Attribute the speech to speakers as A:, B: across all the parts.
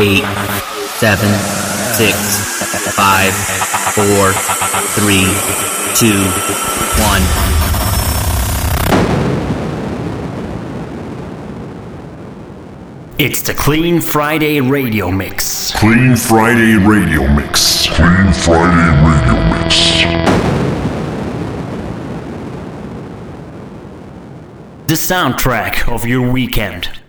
A: eight, seven, six, five, four, three, two, one.
B: It's the Clean Friday Radio Mix.
C: Clean Friday Radio Mix. Clean Friday Radio Mix.
B: The soundtrack of your weekend.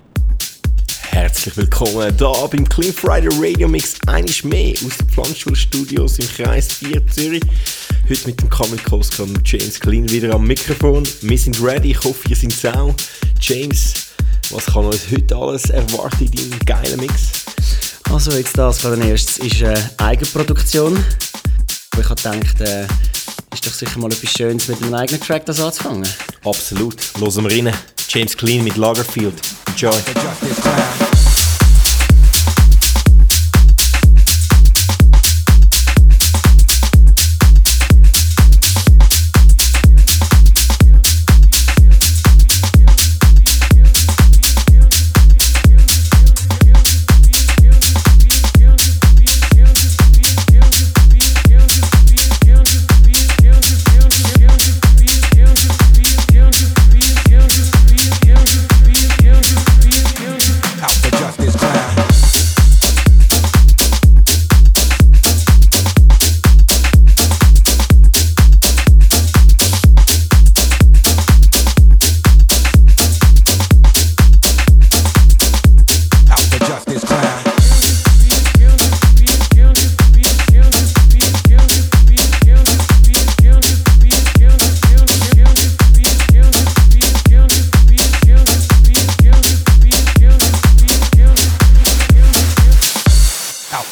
D: Herzlich willkommen hier beim Clean Friday Radio Mix. Eines mehr aus den Pflanzschulstudios im Kreis 4 Zürich. Heute mit dem Koska und James Clean wieder am Mikrofon. Wir sind ready, ich hoffe, ihr seid auch. James, was kann uns heute alles erwarten in deinem geilen Mix?
E: Also jetzt das gerade erstes ist eine Eigenproduktion. Ich habe gedacht, äh, ist doch sicher mal etwas Schönes mit einem eigenen Track das anzufangen.
D: Absolut. Hören wir rein. James Clean mit Lagerfield. Enjoy.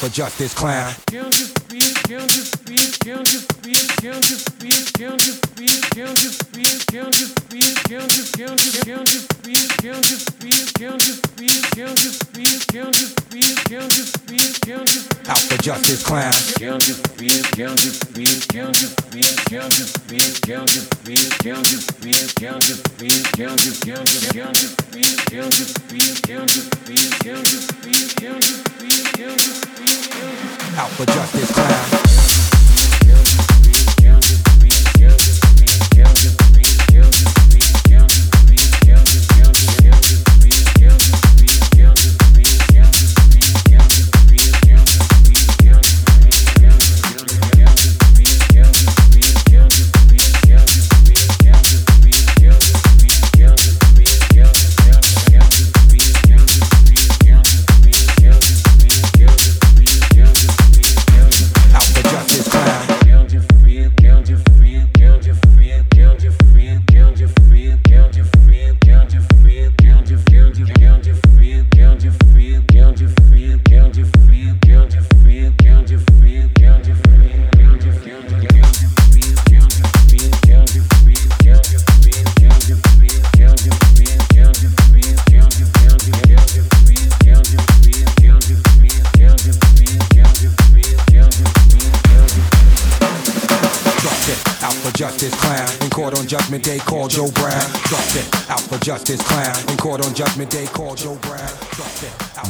F: For justice clown. Out for justice clown.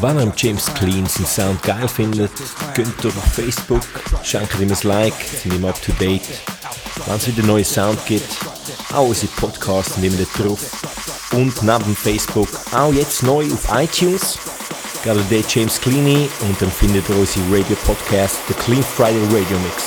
D: Wenn ihr am James Clean seinen Sound geil findet, geht doch auf Facebook, schenkt ihm ein Like, sind immer up to date. Wenn es wieder neue Sound gibt, auch unsere Podcasts immer da drauf. Und neben Facebook auch jetzt neu auf iTunes. Geht der James Cleany und dann findet ihr unsere Radio Podcast, The Clean Friday Radio Mix.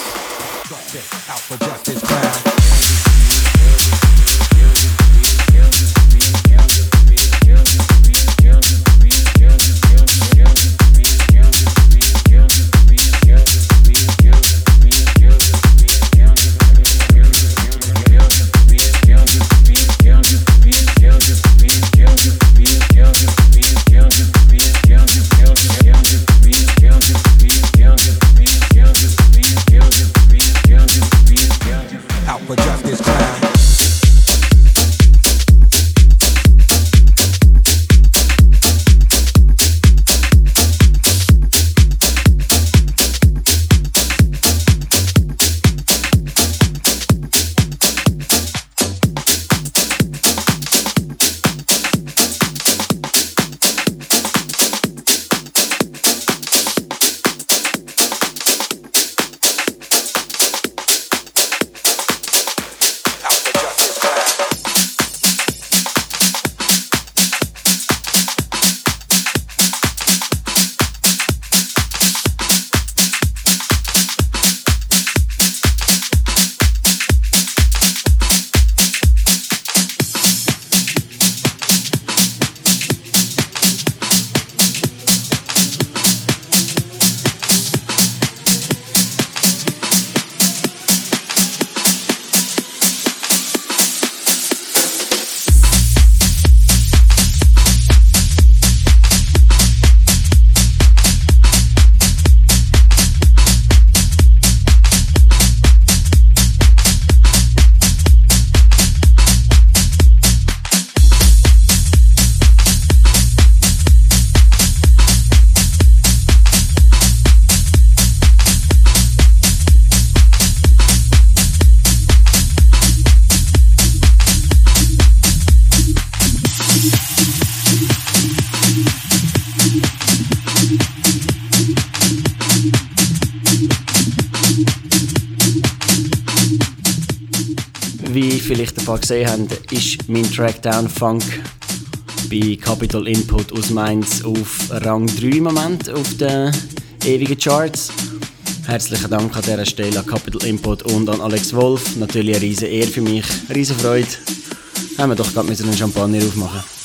E: Vielleicht ein paar gesehen haben, ist mein Track Down Funk bei Capital Input aus Mainz auf Rang 3 im Moment auf den ewigen Charts. Herzlichen Dank an dieser Stelle an Capital Input und an Alex Wolf. Natürlich eine riesige Ehre für mich, eine riesige Freude. Haben wir doch gerade einen Champagner aufmachen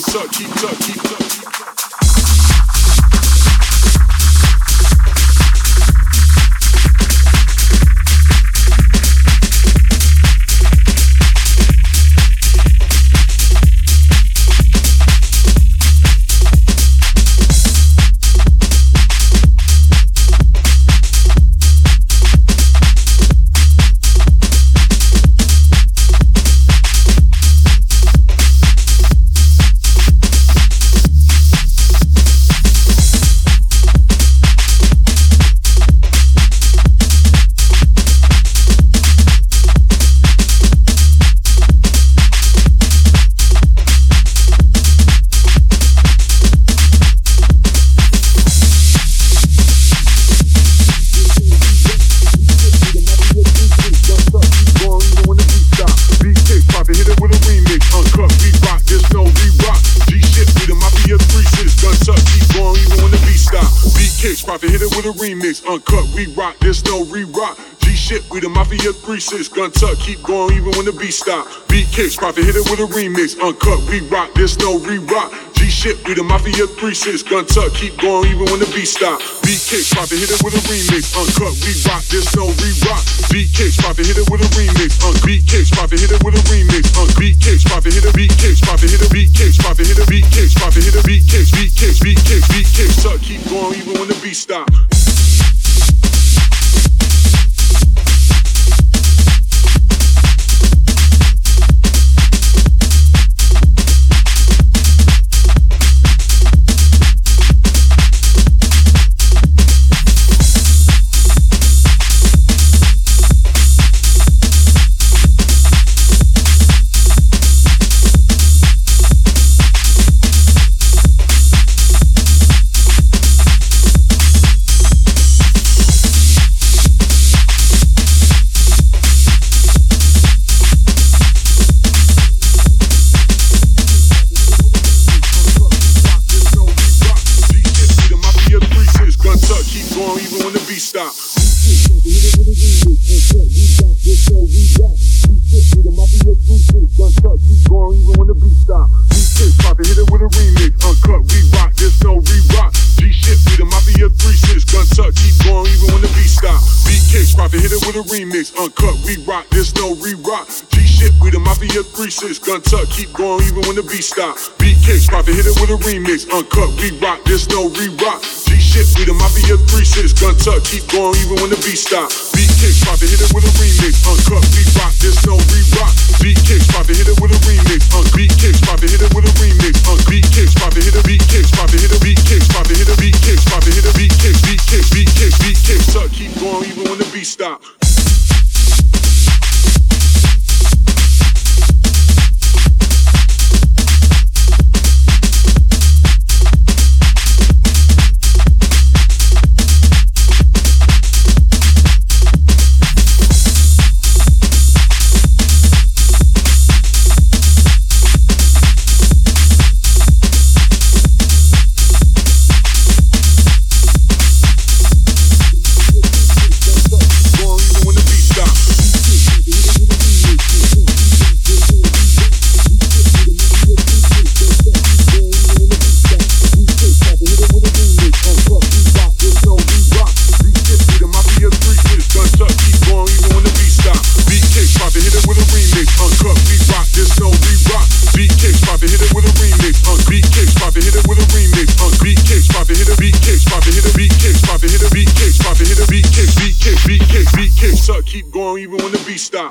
G: touch, he touch. Remix. Uncut, we rock, there's no re-rock. G shit, we the Mafia 3-6. Gun tuck, keep going even when the beat stop. Beat kicks, profit hit it with a remix. Uncut, we rock, there's no re-rock. G shit, we the Mafia 3-6. Gun tuck, keep going even when the beat stop. Beat kicks, profit hit it with a remix. Uncut, we rock, there's no re-rock. Beat kicks, profit hit it with a remix. Un beat kicks, profit hit it with a remix. Un beat kicks, profit hit a beat kicks, profit hit a beat kicks, profit hit a kicks, profit hit a beat kicks, beat kicks, beat kicks, beat kicks. Tuck, keep going even when the beat stop. Stop. Beat kicks, profit hit it with a remix. Uncut, we rock, there's no re-rock. G shit, we the Mafia 3-6. Gun tuck, keep going even when the beat stop. Beat kicks, profit hit it with a remix. Uncut, we rock, there's no re-rock. Beat kicks, profit hit it with a remix. Un beat kicks, profit hit it with a remix. Un beat kicks, profit hit a beat kicks, profit hit a beat kicks, profit hit a beat kicks, profit hit a kicks, beat kicks, beat. Tuck, keep going even when the beat stop.
H: keep going even when the beat stops.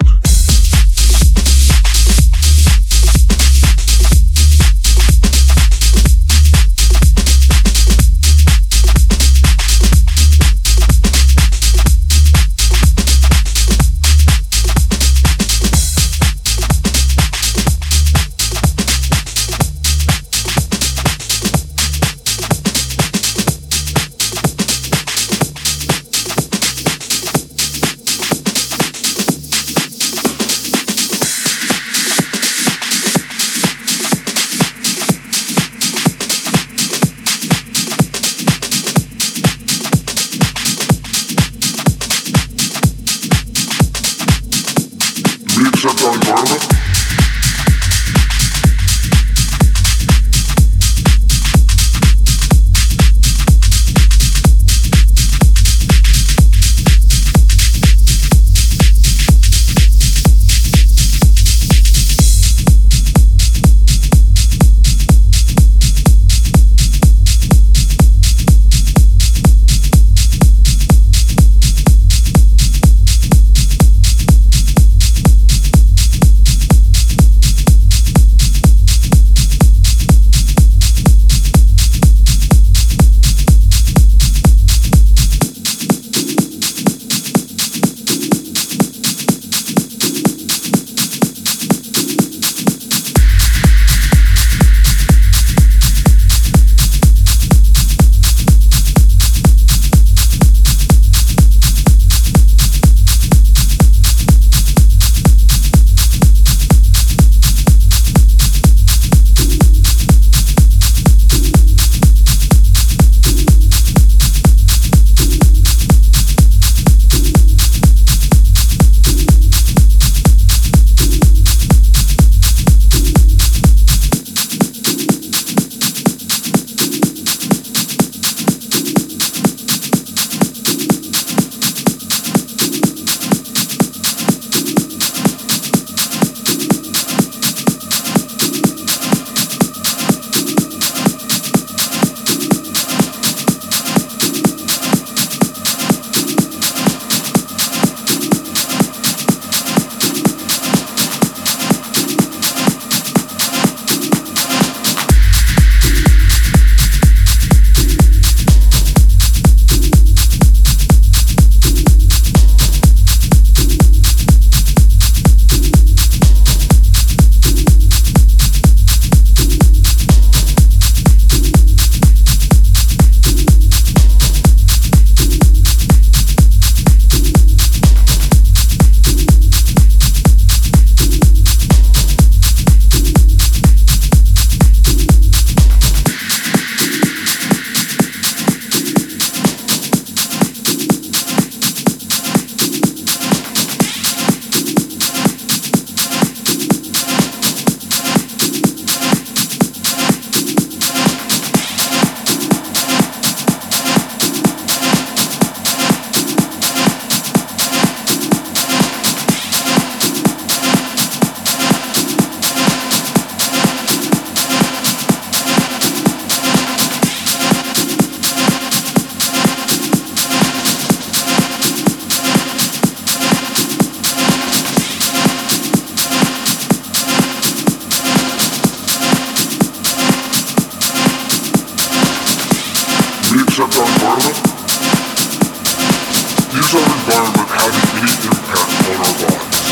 H: Environment having any impact on our bodies?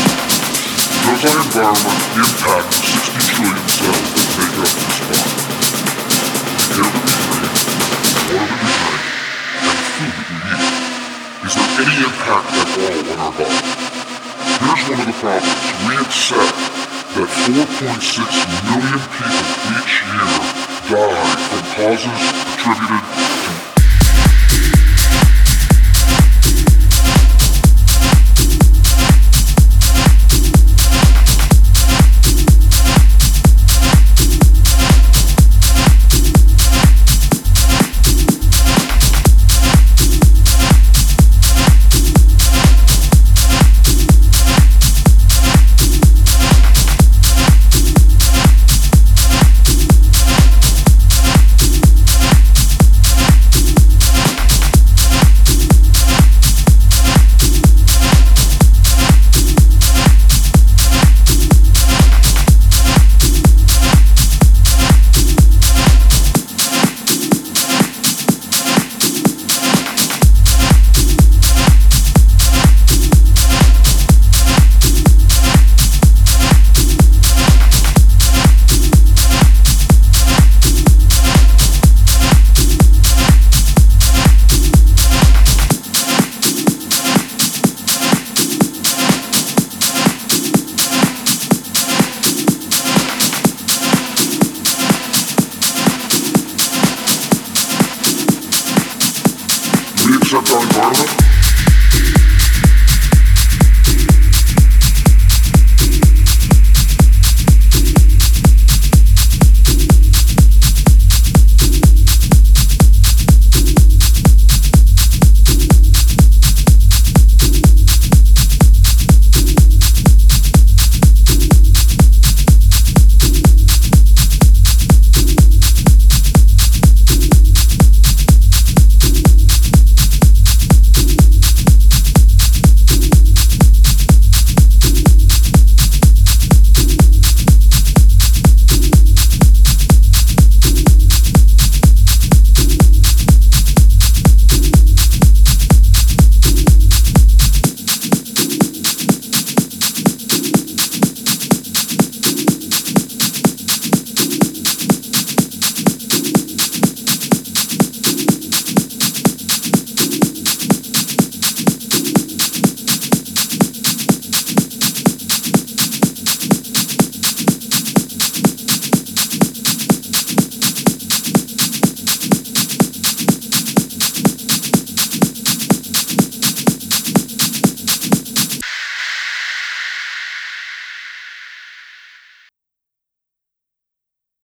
H: Does our environment impact the 60 trillion cells that make up this body? The air that we breathe, the water that we drink, and the food that we eat. Is there any impact at all on our body? Here's one of the problems. We accept that 4.6 million people each year die from causes attributed